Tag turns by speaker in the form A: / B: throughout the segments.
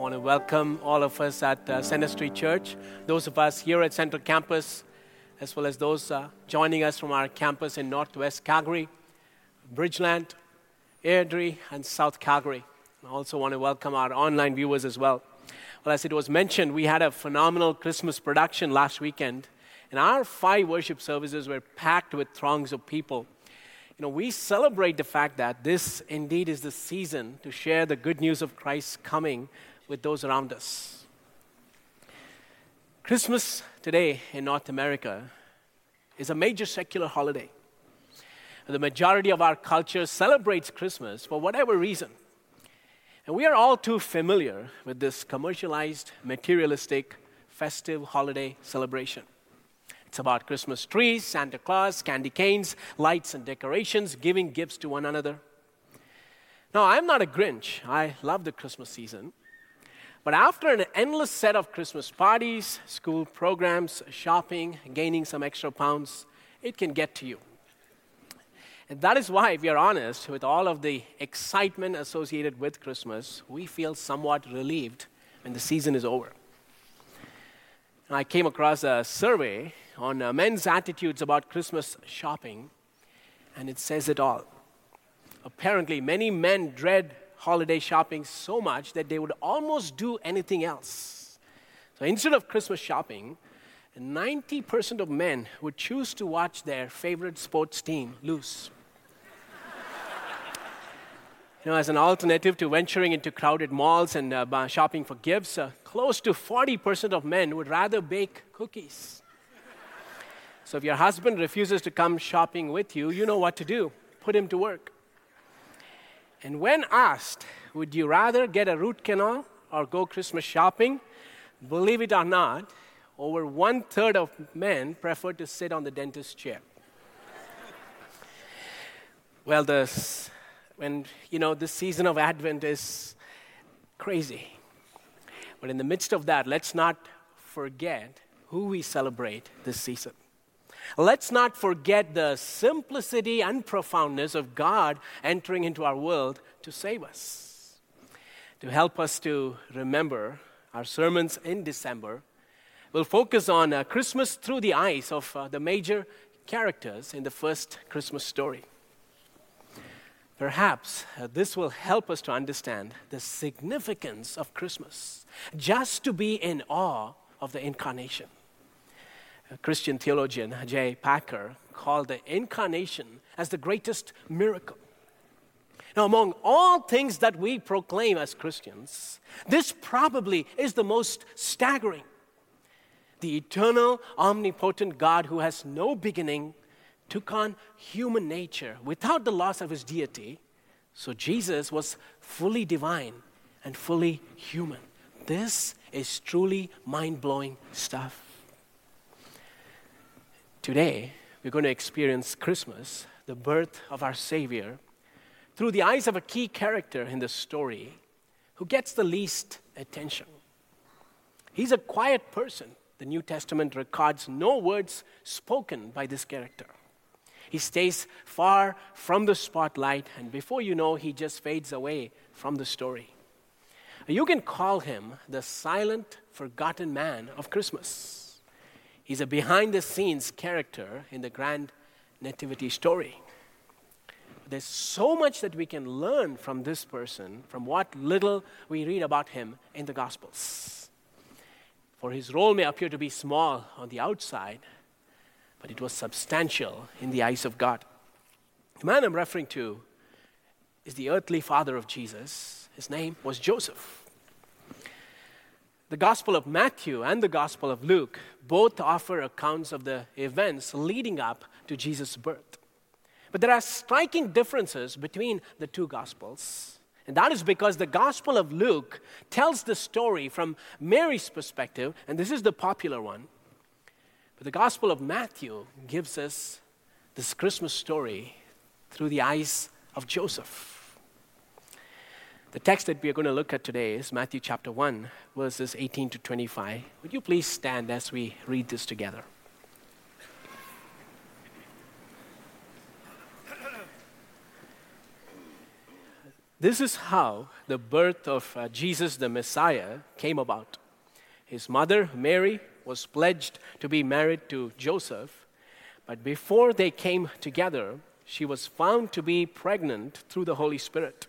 A: want to welcome all of us at uh, Center Street Church, those of us here at Central Campus, as well as those uh, joining us from our campus in Northwest Calgary, Bridgeland, Airdrie, and South Calgary. I also want to welcome our online viewers as well. Well, as it was mentioned, we had a phenomenal Christmas production last weekend, and our five worship services were packed with throngs of people. You know, we celebrate the fact that this indeed is the season to share the good news of Christ's coming with those around us. Christmas today in North America is a major secular holiday. The majority of our culture celebrates Christmas for whatever reason. And we are all too familiar with this commercialized, materialistic, festive holiday celebration. It's about Christmas trees, Santa Claus, candy canes, lights and decorations, giving gifts to one another. Now, I'm not a Grinch. I love the Christmas season. But after an endless set of Christmas parties, school programs, shopping, gaining some extra pounds, it can get to you. And that is why, if you're honest, with all of the excitement associated with Christmas, we feel somewhat relieved when the season is over. I came across a survey on uh, men's attitudes about Christmas shopping, and it says it all. Apparently, many men dread holiday shopping so much that they would almost do anything else. So instead of Christmas shopping, 90% of men would choose to watch their favorite sports team lose. you know, as an alternative to venturing into crowded malls and uh, shopping for gifts, uh, close to 40% of men would rather bake cookies. So if your husband refuses to come shopping with you, you know what to do. Put him to work. And when asked, would you rather get a root canal or go Christmas shopping? Believe it or not, over one third of men prefer to sit on the dentist's chair. well, this, when, you know, this season of Advent is crazy. But in the midst of that, let's not forget who we celebrate this season. Let's not forget the simplicity and profoundness of God entering into our world to save us. To help us to remember our sermons in December, we'll focus on uh, Christmas through the eyes of uh, the major characters in the first Christmas story. Perhaps uh, this will help us to understand the significance of Christmas, just to be in awe of the incarnation. Christian theologian J. Packer called the incarnation as the greatest miracle. Now, among all things that we proclaim as Christians, this probably is the most staggering. The eternal, omnipotent God who has no beginning took on human nature without the loss of his deity. So Jesus was fully divine and fully human. This is truly mind blowing stuff. Today, we're going to experience Christmas, the birth of our Savior, through the eyes of a key character in the story who gets the least attention. He's a quiet person. The New Testament records no words spoken by this character. He stays far from the spotlight, and before you know, he just fades away from the story. You can call him the silent, forgotten man of Christmas. He's a behind the scenes character in the grand nativity story. There's so much that we can learn from this person, from what little we read about him in the Gospels. For his role may appear to be small on the outside, but it was substantial in the eyes of God. The man I'm referring to is the earthly father of Jesus. His name was Joseph. The Gospel of Matthew and the Gospel of Luke both offer accounts of the events leading up to Jesus' birth. But there are striking differences between the two Gospels. And that is because the Gospel of Luke tells the story from Mary's perspective, and this is the popular one. But the Gospel of Matthew gives us this Christmas story through the eyes of Joseph. The text that we are going to look at today is Matthew chapter 1, verses 18 to 25. Would you please stand as we read this together? This is how the birth of uh, Jesus the Messiah came about. His mother, Mary, was pledged to be married to Joseph, but before they came together, she was found to be pregnant through the Holy Spirit.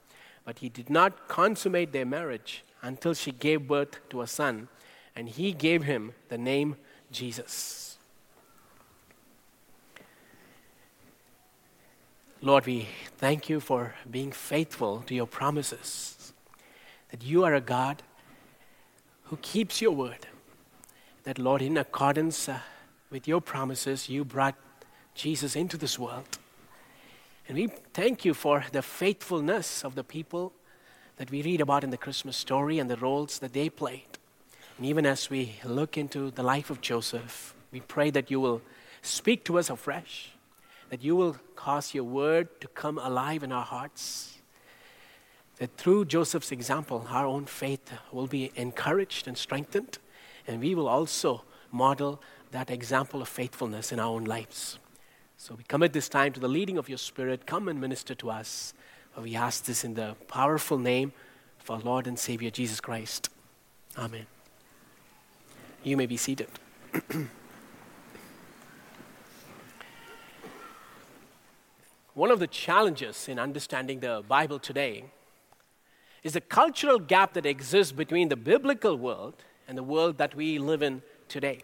A: But he did not consummate their marriage until she gave birth to a son, and he gave him the name Jesus. Lord, we thank you for being faithful to your promises, that you are a God who keeps your word. That, Lord, in accordance uh, with your promises, you brought Jesus into this world. And we thank you for the faithfulness of the people that we read about in the Christmas story and the roles that they played. And even as we look into the life of Joseph, we pray that you will speak to us afresh that you will cause your word to come alive in our hearts. That through Joseph's example, our own faith will be encouraged and strengthened, and we will also model that example of faithfulness in our own lives. So we commit this time to the leading of your Spirit. Come and minister to us. We ask this in the powerful name of our Lord and Savior Jesus Christ. Amen. You may be seated. One of the challenges in understanding the Bible today is the cultural gap that exists between the biblical world and the world that we live in today.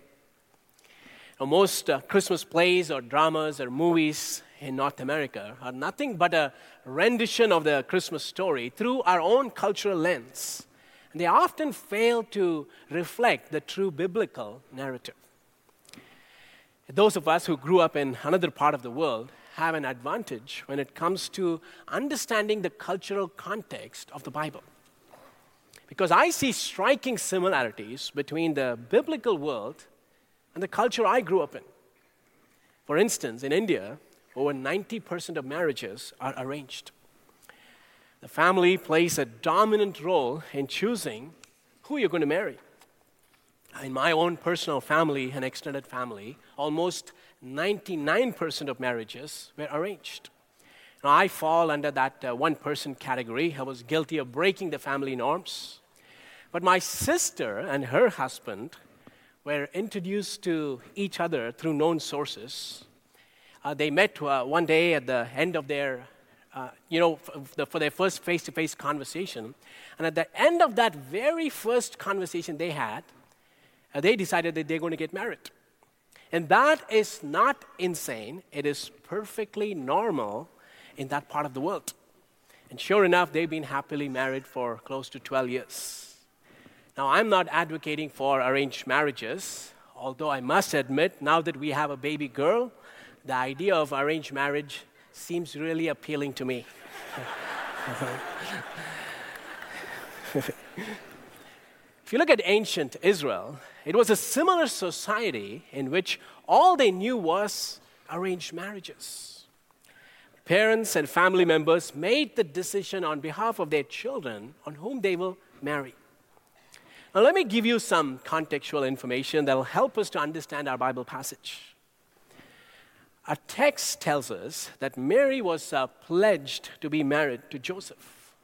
A: Most uh, Christmas plays or dramas or movies in North America are nothing but a rendition of the Christmas story through our own cultural lens. And they often fail to reflect the true biblical narrative. Those of us who grew up in another part of the world have an advantage when it comes to understanding the cultural context of the Bible. Because I see striking similarities between the biblical world and the culture I grew up in. For instance, in India, over 90% of marriages are arranged. The family plays a dominant role in choosing who you're going to marry. In my own personal family and extended family, almost 99% of marriages were arranged. Now, I fall under that uh, one person category. I was guilty of breaking the family norms. But my sister and her husband were introduced to each other through known sources. Uh, they met uh, one day at the end of their, uh, you know, f- the, for their first face to face conversation. And at the end of that very first conversation they had, uh, they decided that they're going to get married. And that is not insane, it is perfectly normal in that part of the world. And sure enough, they've been happily married for close to 12 years. Now, I'm not advocating for arranged marriages, although I must admit, now that we have a baby girl, the idea of arranged marriage seems really appealing to me. if you look at ancient Israel, it was a similar society in which all they knew was arranged marriages. Parents and family members made the decision on behalf of their children on whom they will marry. Now, let me give you some contextual information that will help us to understand our Bible passage. Our text tells us that Mary was uh, pledged to be married to Joseph.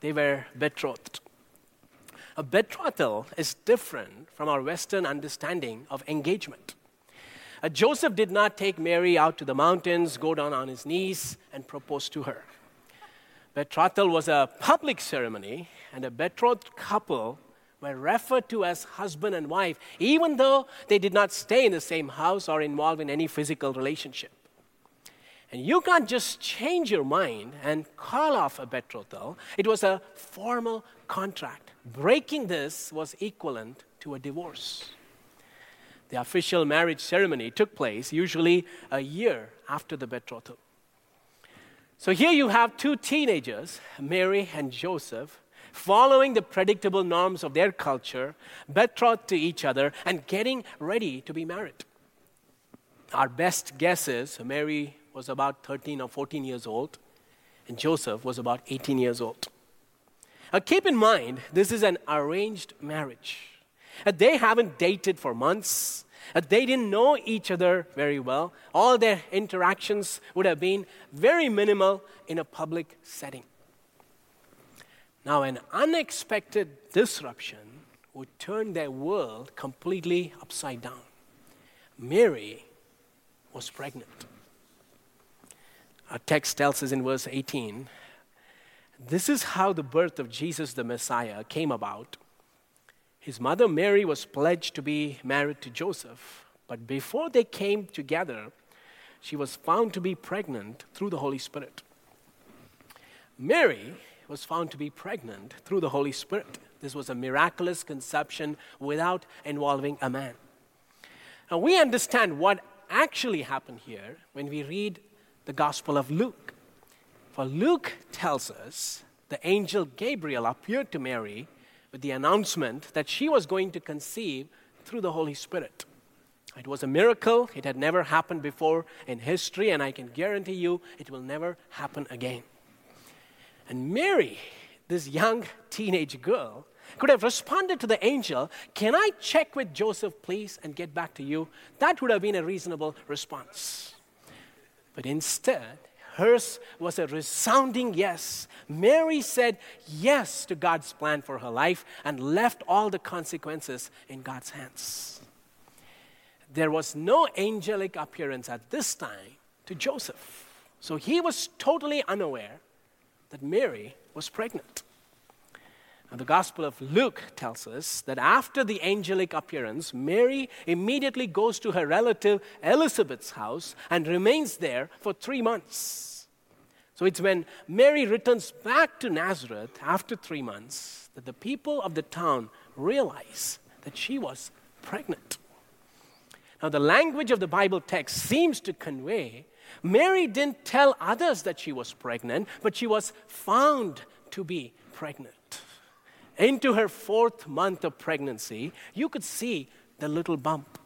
A: They were betrothed. A betrothal is different from our Western understanding of engagement. Uh, Joseph did not take Mary out to the mountains, go down on his knees, and propose to her. Betrothal was a public ceremony, and a betrothed couple were referred to as husband and wife, even though they did not stay in the same house or involved in any physical relationship. And you can't just change your mind and call off a betrothal. It was a formal contract. Breaking this was equivalent to a divorce. The official marriage ceremony took place usually a year after the betrothal. So here you have two teenagers, Mary and Joseph, following the predictable norms of their culture, betrothed to each other, and getting ready to be married. Our best guess is Mary was about 13 or 14 years old, and Joseph was about 18 years old. Now, keep in mind, this is an arranged marriage. Uh, they haven't dated for months. Uh, they didn't know each other very well. All their interactions would have been very minimal in a public setting. Now, an unexpected disruption would turn their world completely upside down. Mary was pregnant. Our text tells us in verse 18 this is how the birth of Jesus the Messiah came about. His mother Mary was pledged to be married to Joseph, but before they came together, she was found to be pregnant through the Holy Spirit. Mary was found to be pregnant through the Holy Spirit. This was a miraculous conception without involving a man. Now, we understand what actually happened here when we read the Gospel of Luke. For Luke tells us the angel Gabriel appeared to Mary with the announcement that she was going to conceive through the Holy Spirit. It was a miracle. It had never happened before in history, and I can guarantee you it will never happen again. And Mary, this young teenage girl, could have responded to the angel, Can I check with Joseph, please, and get back to you? That would have been a reasonable response. But instead, hers was a resounding yes. Mary said yes to God's plan for her life and left all the consequences in God's hands. There was no angelic appearance at this time to Joseph. So he was totally unaware that Mary was pregnant. Now, the Gospel of Luke tells us that after the angelic appearance, Mary immediately goes to her relative Elizabeth's house and remains there for three months. So it's when Mary returns back to Nazareth after three months that the people of the town realize that she was pregnant. Now, the language of the Bible text seems to convey Mary didn't tell others that she was pregnant, but she was found to be pregnant. Into her fourth month of pregnancy, you could see the little bump.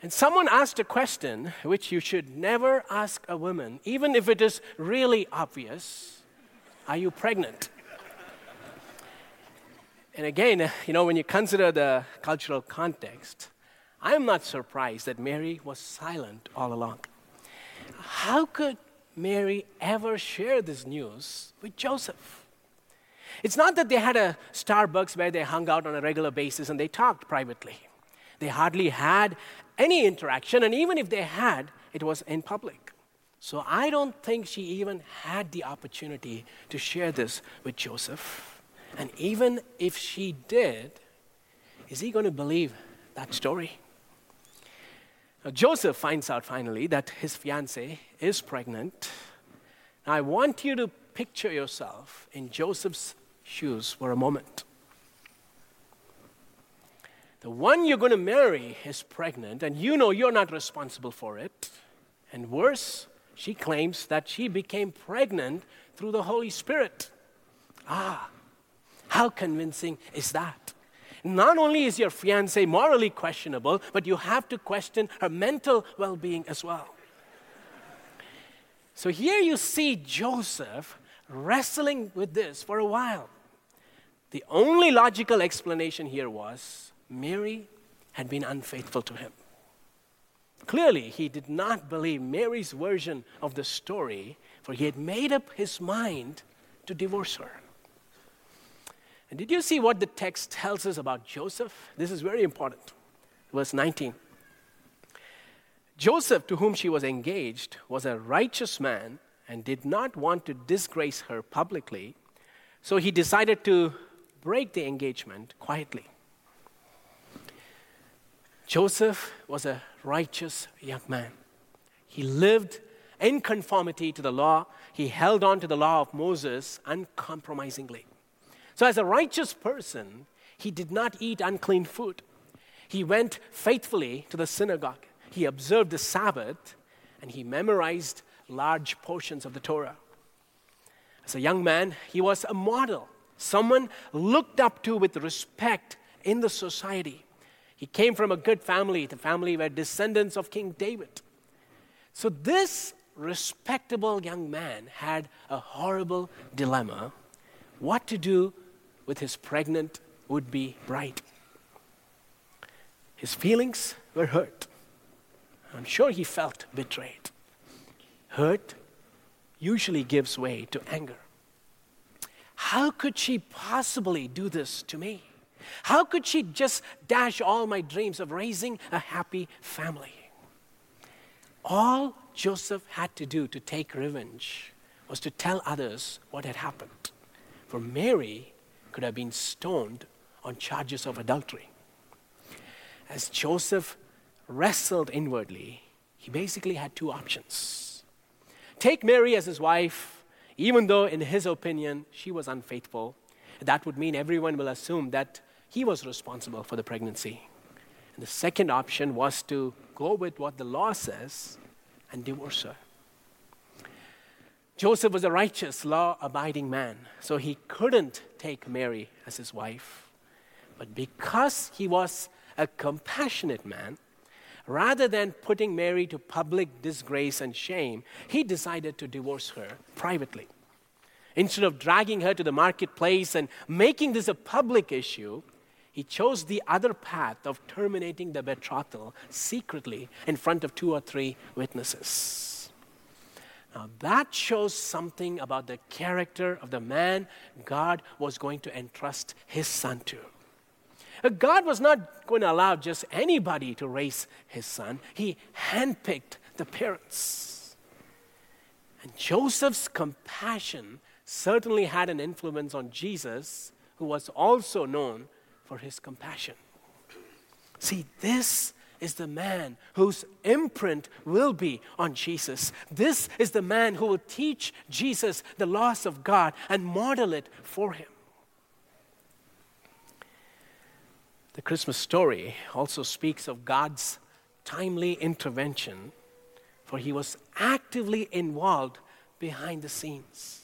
A: And someone asked a question which you should never ask a woman, even if it is really obvious Are you pregnant? and again, you know, when you consider the cultural context, I am not surprised that Mary was silent all along how could Mary ever share this news with Joseph? It's not that they had a Starbucks where they hung out on a regular basis and they talked privately. They hardly had any interaction, and even if they had, it was in public. So I don't think she even had the opportunity to share this with Joseph. And even if she did, is he going to believe that story? Now, Joseph finds out finally that his fiancee is pregnant. Now, I want you to picture yourself in Joseph's shoes for a moment. The one you're going to marry is pregnant, and you know you're not responsible for it. And worse, she claims that she became pregnant through the Holy Spirit. Ah, how convincing is that? Not only is your fiance morally questionable, but you have to question her mental well being as well. So here you see Joseph wrestling with this for a while. The only logical explanation here was Mary had been unfaithful to him. Clearly, he did not believe Mary's version of the story, for he had made up his mind to divorce her. And did you see what the text tells us about Joseph? This is very important. Verse 19. Joseph, to whom she was engaged, was a righteous man and did not want to disgrace her publicly, so he decided to break the engagement quietly. Joseph was a righteous young man. He lived in conformity to the law. He held on to the law of Moses uncompromisingly. So, as a righteous person, he did not eat unclean food. He went faithfully to the synagogue. He observed the Sabbath and he memorized large portions of the Torah. As a young man, he was a model, someone looked up to with respect in the society. He came from a good family, the family were descendants of King David. So, this respectable young man had a horrible dilemma what to do with his pregnant would be bride. His feelings were hurt. I'm sure he felt betrayed. Hurt usually gives way to anger. How could she possibly do this to me? How could she just dash all my dreams of raising a happy family? All Joseph had to do to take revenge was to tell others what had happened. For Mary could have been stoned on charges of adultery. As Joseph wrestled inwardly, he basically had two options take Mary as his wife, even though, in his opinion, she was unfaithful. That would mean everyone will assume that he was responsible for the pregnancy. And the second option was to go with what the law says and divorce her. Joseph was a righteous, law abiding man, so he couldn't take Mary as his wife. But because he was a compassionate man, rather than putting Mary to public disgrace and shame, he decided to divorce her privately. Instead of dragging her to the marketplace and making this a public issue, he chose the other path of terminating the betrothal secretly in front of two or three witnesses. Now, that shows something about the character of the man God was going to entrust his son to. Uh, God was not going to allow just anybody to raise his son, he handpicked the parents. And Joseph's compassion certainly had an influence on Jesus, who was also known for his compassion. See, this is the man whose imprint will be on Jesus. This is the man who will teach Jesus the laws of God and model it for him. The Christmas story also speaks of God's timely intervention, for he was actively involved behind the scenes.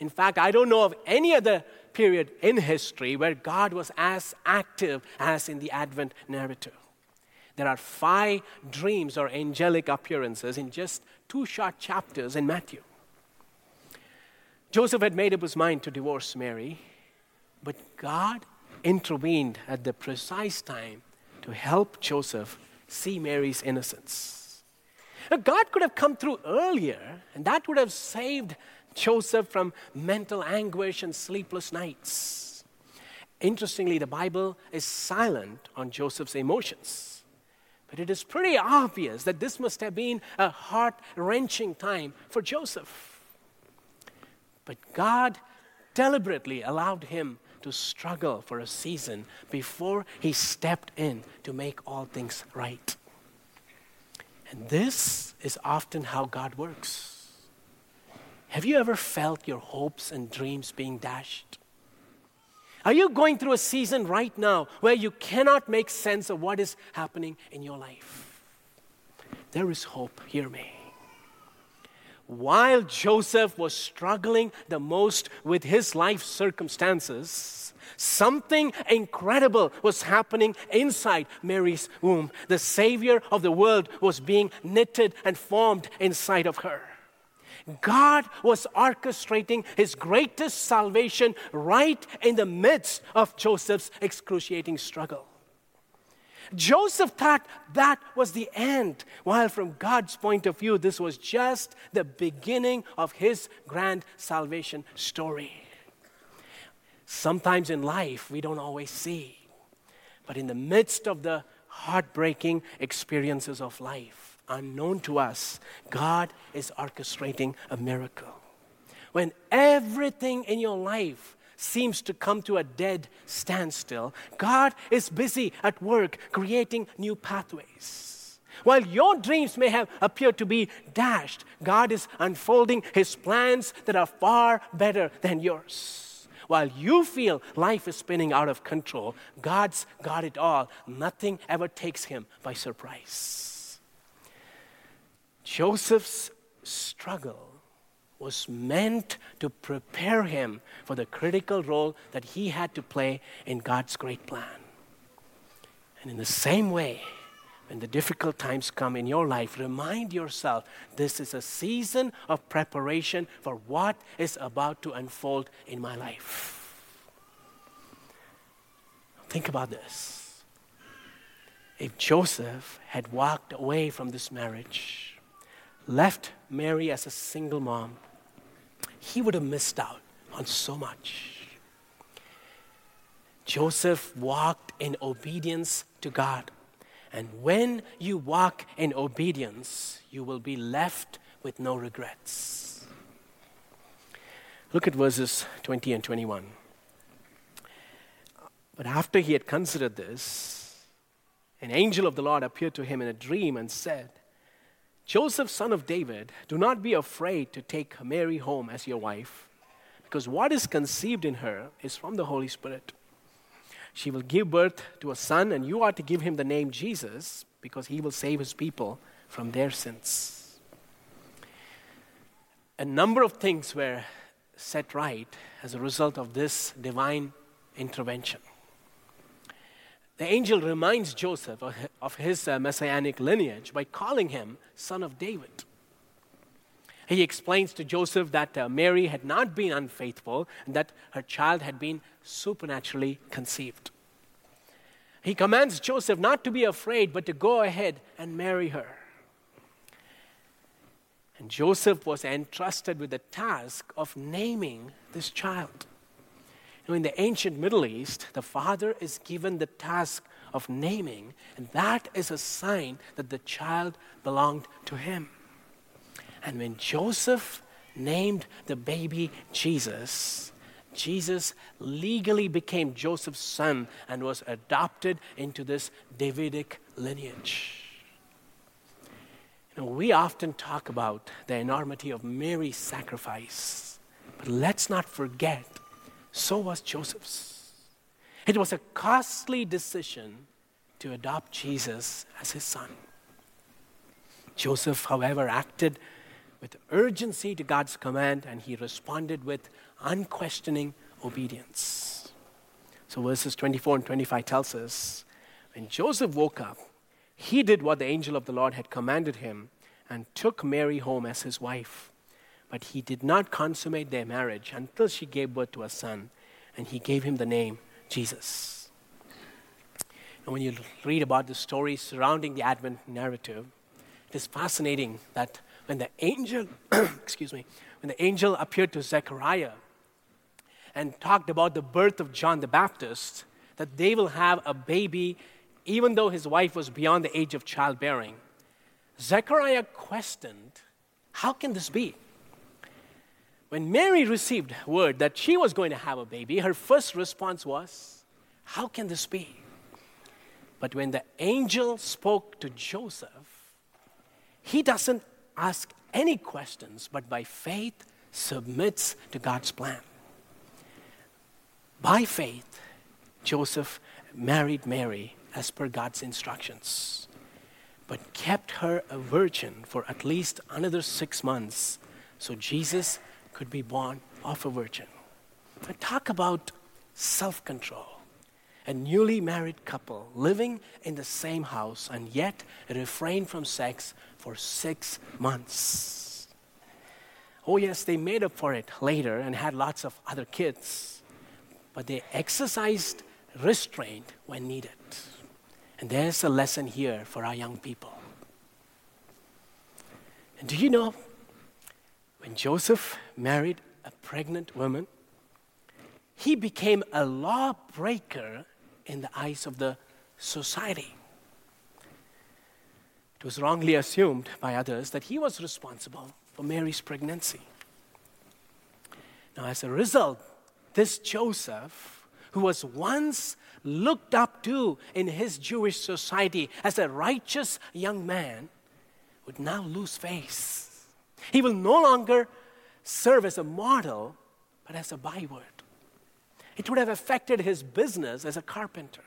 A: In fact, I don't know of any other period in history where God was as active as in the Advent narrative. There are five dreams or angelic appearances in just two short chapters in Matthew. Joseph had made up his mind to divorce Mary, but God intervened at the precise time to help Joseph see Mary's innocence. God could have come through earlier, and that would have saved Joseph from mental anguish and sleepless nights. Interestingly, the Bible is silent on Joseph's emotions. But it is pretty obvious that this must have been a heart wrenching time for Joseph. But God deliberately allowed him to struggle for a season before he stepped in to make all things right. And this is often how God works. Have you ever felt your hopes and dreams being dashed? Are you going through a season right now where you cannot make sense of what is happening in your life? There is hope, hear me while Joseph was struggling the most with his life circumstances, something incredible was happening inside Mary's womb. The Savior of the world was being knitted and formed inside of her. God was orchestrating his greatest salvation right in the midst of Joseph's excruciating struggle. Joseph thought that was the end, while from God's point of view, this was just the beginning of his grand salvation story. Sometimes in life, we don't always see, but in the midst of the heartbreaking experiences of life, unknown to us, God is orchestrating a miracle. When everything in your life seems to come to a dead standstill, God is busy at work creating new pathways. While your dreams may have appeared to be dashed, God is unfolding His plans that are far better than yours. While you feel life is spinning out of control, God's got it all. Nothing ever takes Him by surprise. Joseph's struggle was meant to prepare him for the critical role that he had to play in God's great plan. And in the same way, when the difficult times come in your life, remind yourself this is a season of preparation for what is about to unfold in my life. Think about this. If Joseph had walked away from this marriage, left Mary as a single mom, he would have missed out on so much. Joseph walked in obedience to God. And when you walk in obedience, you will be left with no regrets. Look at verses 20 and 21. But after he had considered this, an angel of the Lord appeared to him in a dream and said, Joseph, son of David, do not be afraid to take Mary home as your wife, because what is conceived in her is from the Holy Spirit. She will give birth to a son, and you are to give him the name Jesus, because he will save his people from their sins. A number of things were set right as a result of this divine intervention the angel reminds Joseph of his uh, messianic lineage by calling him son of David. He explains to Joseph that uh, Mary had not been unfaithful and that her child had been supernaturally conceived. He commands Joseph not to be afraid, but to go ahead and marry her. And Joseph was entrusted with the task of naming this child know, in the ancient Middle East, the father is given the task of naming, and that is a sign that the child belonged to him. And when Joseph named the baby Jesus, Jesus legally became Joseph's son and was adopted into this Davidic lineage. You know, we often talk about the enormity of Mary's sacrifice, but let's not forget so was Joseph's. It was a costly decision to adopt Jesus as his son. Joseph, however, acted with urgency to God's command and he responded with unquestioning obedience. So, verses 24 and 25 tells us when Joseph woke up, he did what the angel of the Lord had commanded him and took Mary home as his wife. But he did not consummate their marriage until she gave birth to a son, and he gave him the name Jesus. And when you read about the stories surrounding the Advent narrative, it is fascinating that when the angel, excuse me, when the angel appeared to Zechariah and talked about the birth of John the Baptist, that they will have a baby even though his wife was beyond the age of childbearing. Zechariah questioned, How can this be? When Mary received word that she was going to have a baby, her first response was, How can this be? But when the angel spoke to Joseph, he doesn't ask any questions, but by faith submits to God's plan. By faith, Joseph married Mary as per God's instructions, but kept her a virgin for at least another six months so Jesus could be born of a virgin. And talk about self control. A newly married couple living in the same house and yet refrain from sex for six months. Oh, yes, they made up for it later and had lots of other kids, but they exercised restraint when needed. And there's a lesson here for our young people. And do you know when Joseph married a pregnant woman, he became a lawbreaker in the eyes of the society. It was wrongly assumed by others that he was responsible for Mary's pregnancy. Now, as a result, this Joseph, who was once looked up to in his Jewish society as a righteous young man, would now lose face. He will no longer serve as a model, but as a byword. It would have affected his business as a carpenter.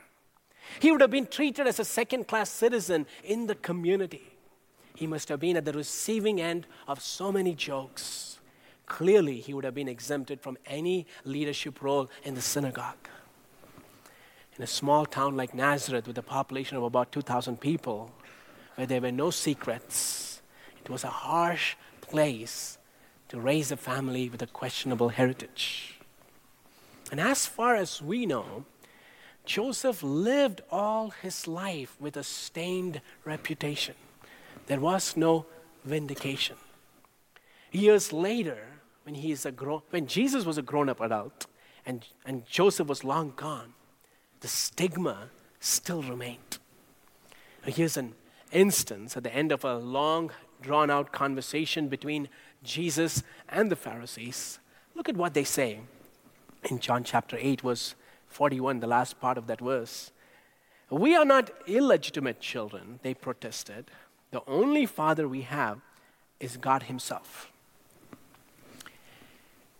A: He would have been treated as a second class citizen in the community. He must have been at the receiving end of so many jokes. Clearly, he would have been exempted from any leadership role in the synagogue. In a small town like Nazareth, with a population of about 2,000 people, where there were no secrets, it was a harsh place to raise a family with a questionable heritage. And as far as we know, Joseph lived all his life with a stained reputation. There was no vindication. Years later, when, he is a grown, when Jesus was a grown up adult and, and Joseph was long gone, the stigma still remained. Here's an instance at the end of a long, drawn out conversation between Jesus and the Pharisees. Look at what they say in John chapter 8, verse 41, the last part of that verse. We are not illegitimate children, they protested. The only father we have is God Himself.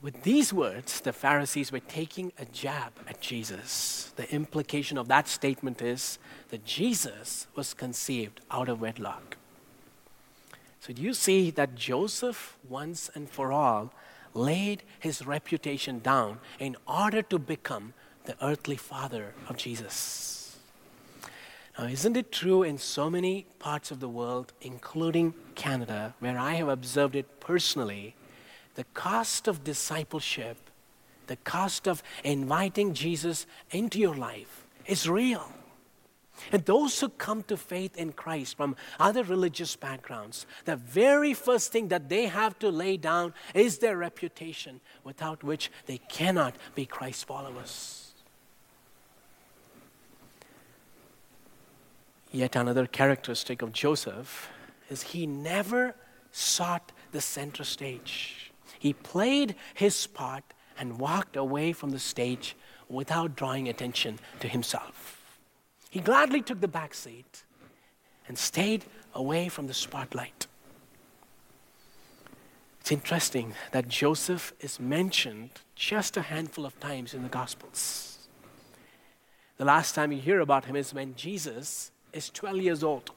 A: With these words, the Pharisees were taking a jab at Jesus. The implication of that statement is that Jesus was conceived out of wedlock. So, do you see that Joseph, once and for all, laid his reputation down in order to become the earthly father of Jesus? Now, isn't it true in so many parts of the world, including Canada, where I have observed it personally? The cost of discipleship, the cost of inviting Jesus into your life is real. And those who come to faith in Christ from other religious backgrounds, the very first thing that they have to lay down is their reputation, without which they cannot be Christ followers. Yet another characteristic of Joseph is he never sought the center stage. He played his part and walked away from the stage without drawing attention to himself. He gladly took the back seat and stayed away from the spotlight. It's interesting that Joseph is mentioned just a handful of times in the Gospels. The last time you hear about him is when Jesus is 12 years old.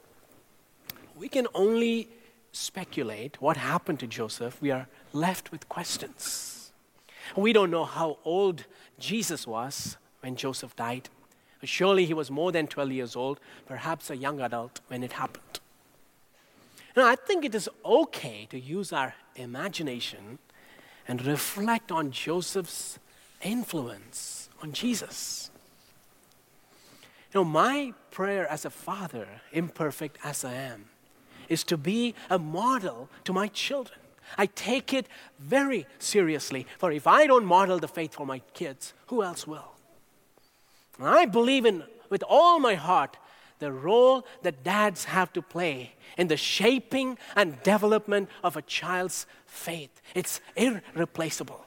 A: We can only speculate what happened to Joseph. We are left with questions. We don't know how old Jesus was when Joseph died. Surely he was more than 12 years old, perhaps a young adult when it happened. Now, I think it is okay to use our imagination and reflect on Joseph's influence on Jesus. You know, my prayer as a father, imperfect as I am, is to be a model to my children. I take it very seriously, for if I don't model the faith for my kids, who else will? I believe in, with all my heart, the role that dads have to play in the shaping and development of a child's faith. It's irreplaceable.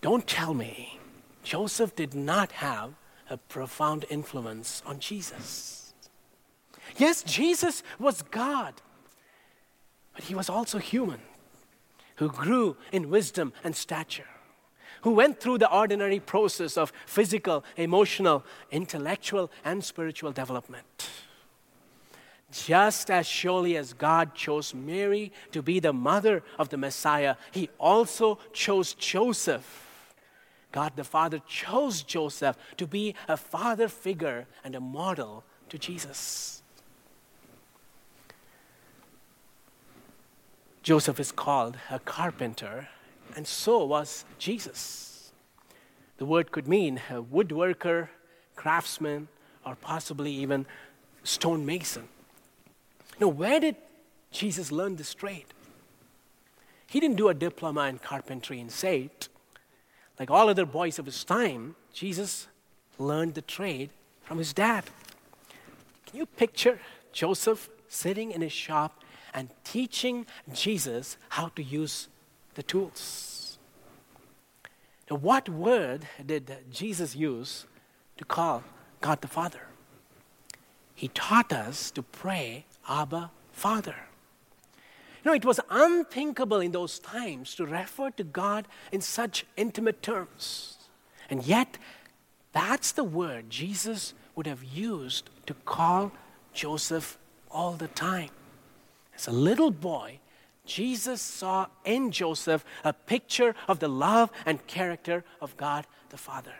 A: Don't tell me Joseph did not have a profound influence on Jesus. Yes, Jesus was God, but he was also human who grew in wisdom and stature who went through the ordinary process of physical, emotional, intellectual, and spiritual development. Just as surely as God chose Mary to be the mother of the Messiah, He also chose Joseph. God the Father chose Joseph to be a father figure and a model to Jesus. Joseph is called a carpenter and so was Jesus. The word could mean a woodworker, craftsman, or possibly even stonemason. Now, where did Jesus learn this trade? He didn't do a diploma in carpentry and SAIT. Like all other boys of his time, Jesus learned the trade from his dad. Can you picture Joseph sitting in his shop and teaching Jesus how to use the tools. Now, what word did Jesus use to call God the Father? He taught us to pray, Abba, Father. You know, it was unthinkable in those times to refer to God in such intimate terms. And yet, that's the word Jesus would have used to call Joseph all the time. As a little boy, Jesus saw in Joseph a picture of the love and character of God the Father.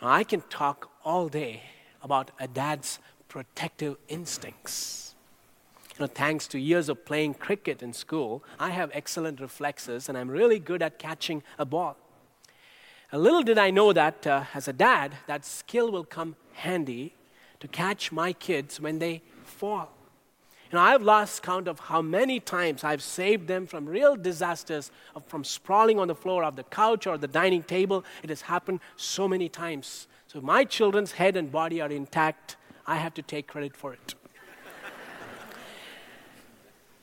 A: Now, I can talk all day about a dad's protective instincts. You know, thanks to years of playing cricket in school, I have excellent reflexes and I'm really good at catching a ball. Little did I know that uh, as a dad, that skill will come handy to catch my kids when they fall. You know, I've lost count of how many times I've saved them from real disasters, from sprawling on the floor of the couch or the dining table. It has happened so many times. So my children's head and body are intact. I have to take credit for it.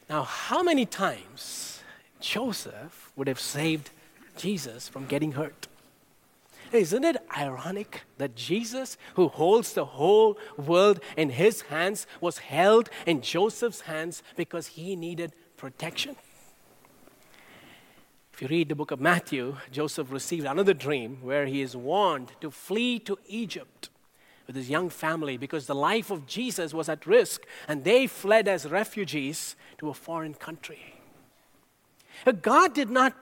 A: now, how many times Joseph would have saved Jesus from getting hurt? Isn't it ironic that Jesus, who holds the whole world in his hands, was held in Joseph's hands because he needed protection? If you read the book of Matthew, Joseph received another dream where he is warned to flee to Egypt with his young family because the life of Jesus was at risk and they fled as refugees to a foreign country. God did not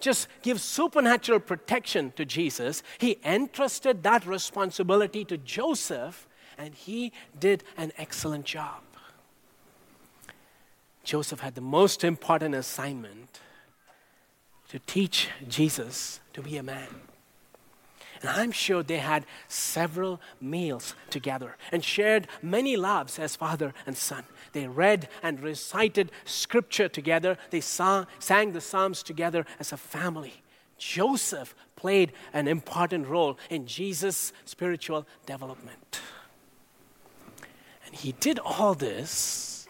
A: just give supernatural protection to Jesus, he entrusted that responsibility to Joseph, and he did an excellent job. Joseph had the most important assignment to teach Jesus to be a man. And I'm sure they had several meals together and shared many laughs as father and son. They read and recited scripture together. They sang, sang the Psalms together as a family. Joseph played an important role in Jesus' spiritual development. And he did all this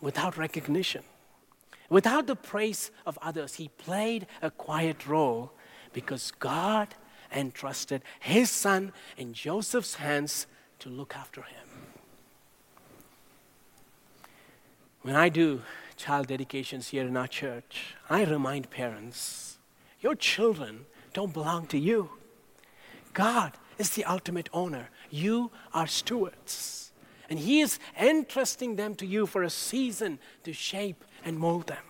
A: without recognition, without the praise of others. He played a quiet role because God entrusted his son in Joseph's hands to look after him. When I do child dedications here in our church, I remind parents your children don't belong to you. God is the ultimate owner. You are stewards. And He is entrusting them to you for a season to shape and mold them.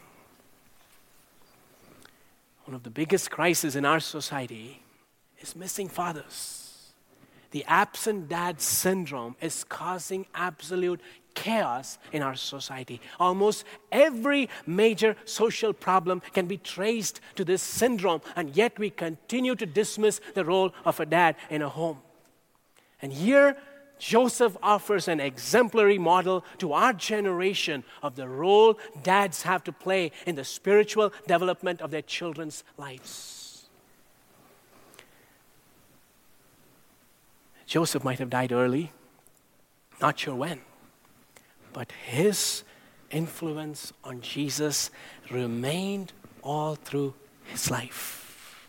A: One of the biggest crises in our society is missing fathers. The absent dad syndrome is causing absolute chaos in our society. Almost every major social problem can be traced to this syndrome, and yet we continue to dismiss the role of a dad in a home. And here, Joseph offers an exemplary model to our generation of the role dads have to play in the spiritual development of their children's lives. Joseph might have died early, not sure when, but his influence on Jesus remained all through his life.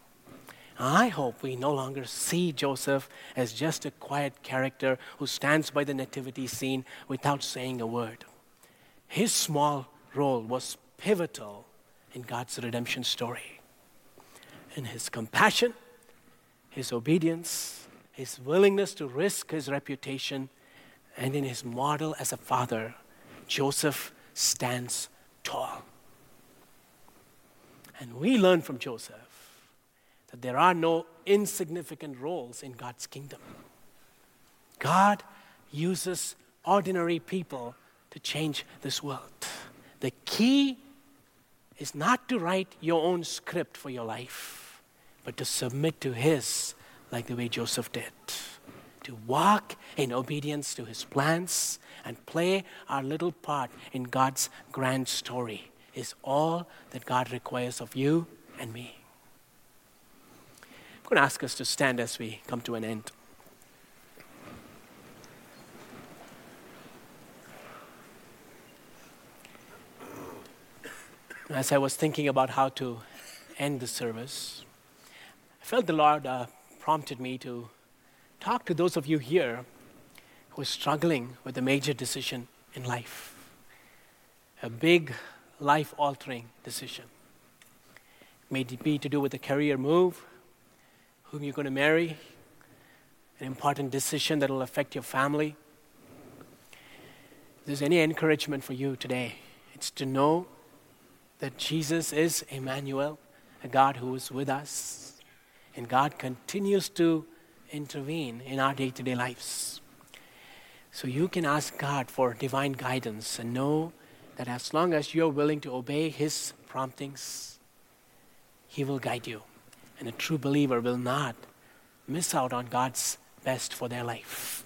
A: I hope we no longer see Joseph as just a quiet character who stands by the nativity scene without saying a word. His small role was pivotal in God's redemption story. In his compassion, his obedience, his willingness to risk his reputation, and in his model as a father, Joseph stands tall. And we learn from Joseph that there are no insignificant roles in God's kingdom. God uses ordinary people to change this world. The key is not to write your own script for your life, but to submit to His like the way Joseph did, to walk in obedience to his plans and play our little part in God's grand story is all that God requires of you and me. I'm going to ask us to stand as we come to an end. As I was thinking about how to end the service, I felt the Lord uh, prompted me to talk to those of you here who are struggling with a major decision in life, a big life altering decision. May it be to do with a career move, whom you're going to marry, an important decision that will affect your family. If there's any encouragement for you today, it's to know that Jesus is Emmanuel, a God who is with us, and God continues to intervene in our day to day lives. So you can ask God for divine guidance and know that as long as you're willing to obey His promptings, He will guide you. And a true believer will not miss out on God's best for their life.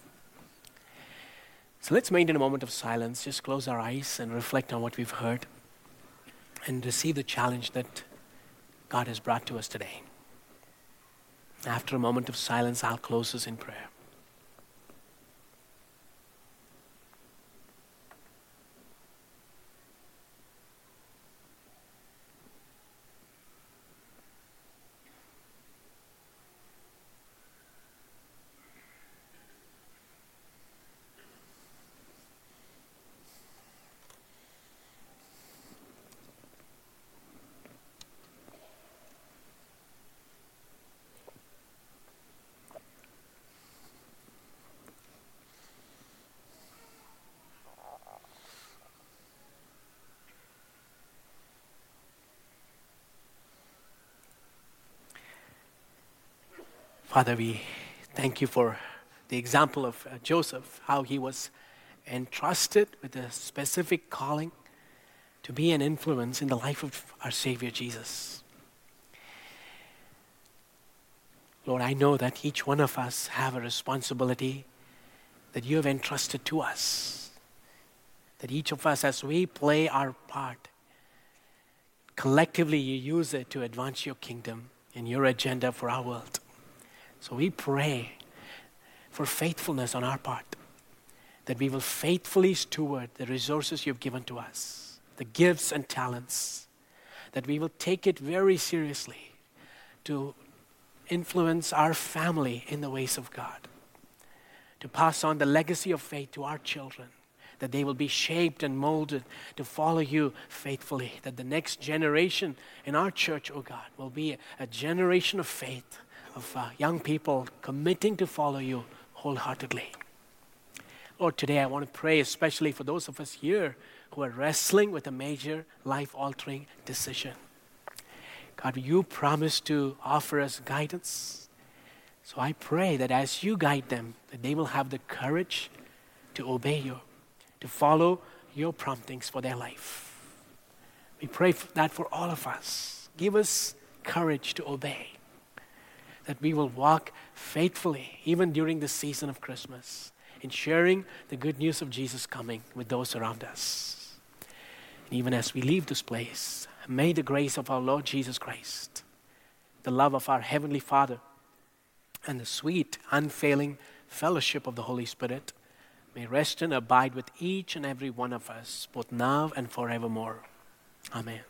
A: So let's maintain a moment of silence, just close our eyes and reflect on what we've heard and receive the challenge that God has brought to us today. After a moment of silence, I'll close us in prayer. Father, we thank you for the example of uh, Joseph, how he was entrusted with a specific calling to be an influence in the life of our Savior Jesus. Lord, I know that each one of us have a responsibility that you have entrusted to us. That each of us, as we play our part, collectively you use it to advance your kingdom and your agenda for our world. So we pray for faithfulness on our part, that we will faithfully steward the resources you've given to us, the gifts and talents, that we will take it very seriously to influence our family in the ways of God, to pass on the legacy of faith to our children, that they will be shaped and molded to follow you faithfully, that the next generation in our church, oh God, will be a generation of faith of uh, young people committing to follow you wholeheartedly. Lord, today I want to pray especially for those of us here who are wrestling with a major life altering decision. God, you promise to offer us guidance. So I pray that as you guide them, that they will have the courage to obey you, to follow your promptings for their life. We pray for that for all of us. Give us courage to obey that we will walk faithfully, even during the season of Christmas, in sharing the good news of Jesus coming with those around us. And even as we leave this place, may the grace of our Lord Jesus Christ, the love of our Heavenly Father, and the sweet, unfailing fellowship of the Holy Spirit may rest and abide with each and every one of us, both now and forevermore. Amen.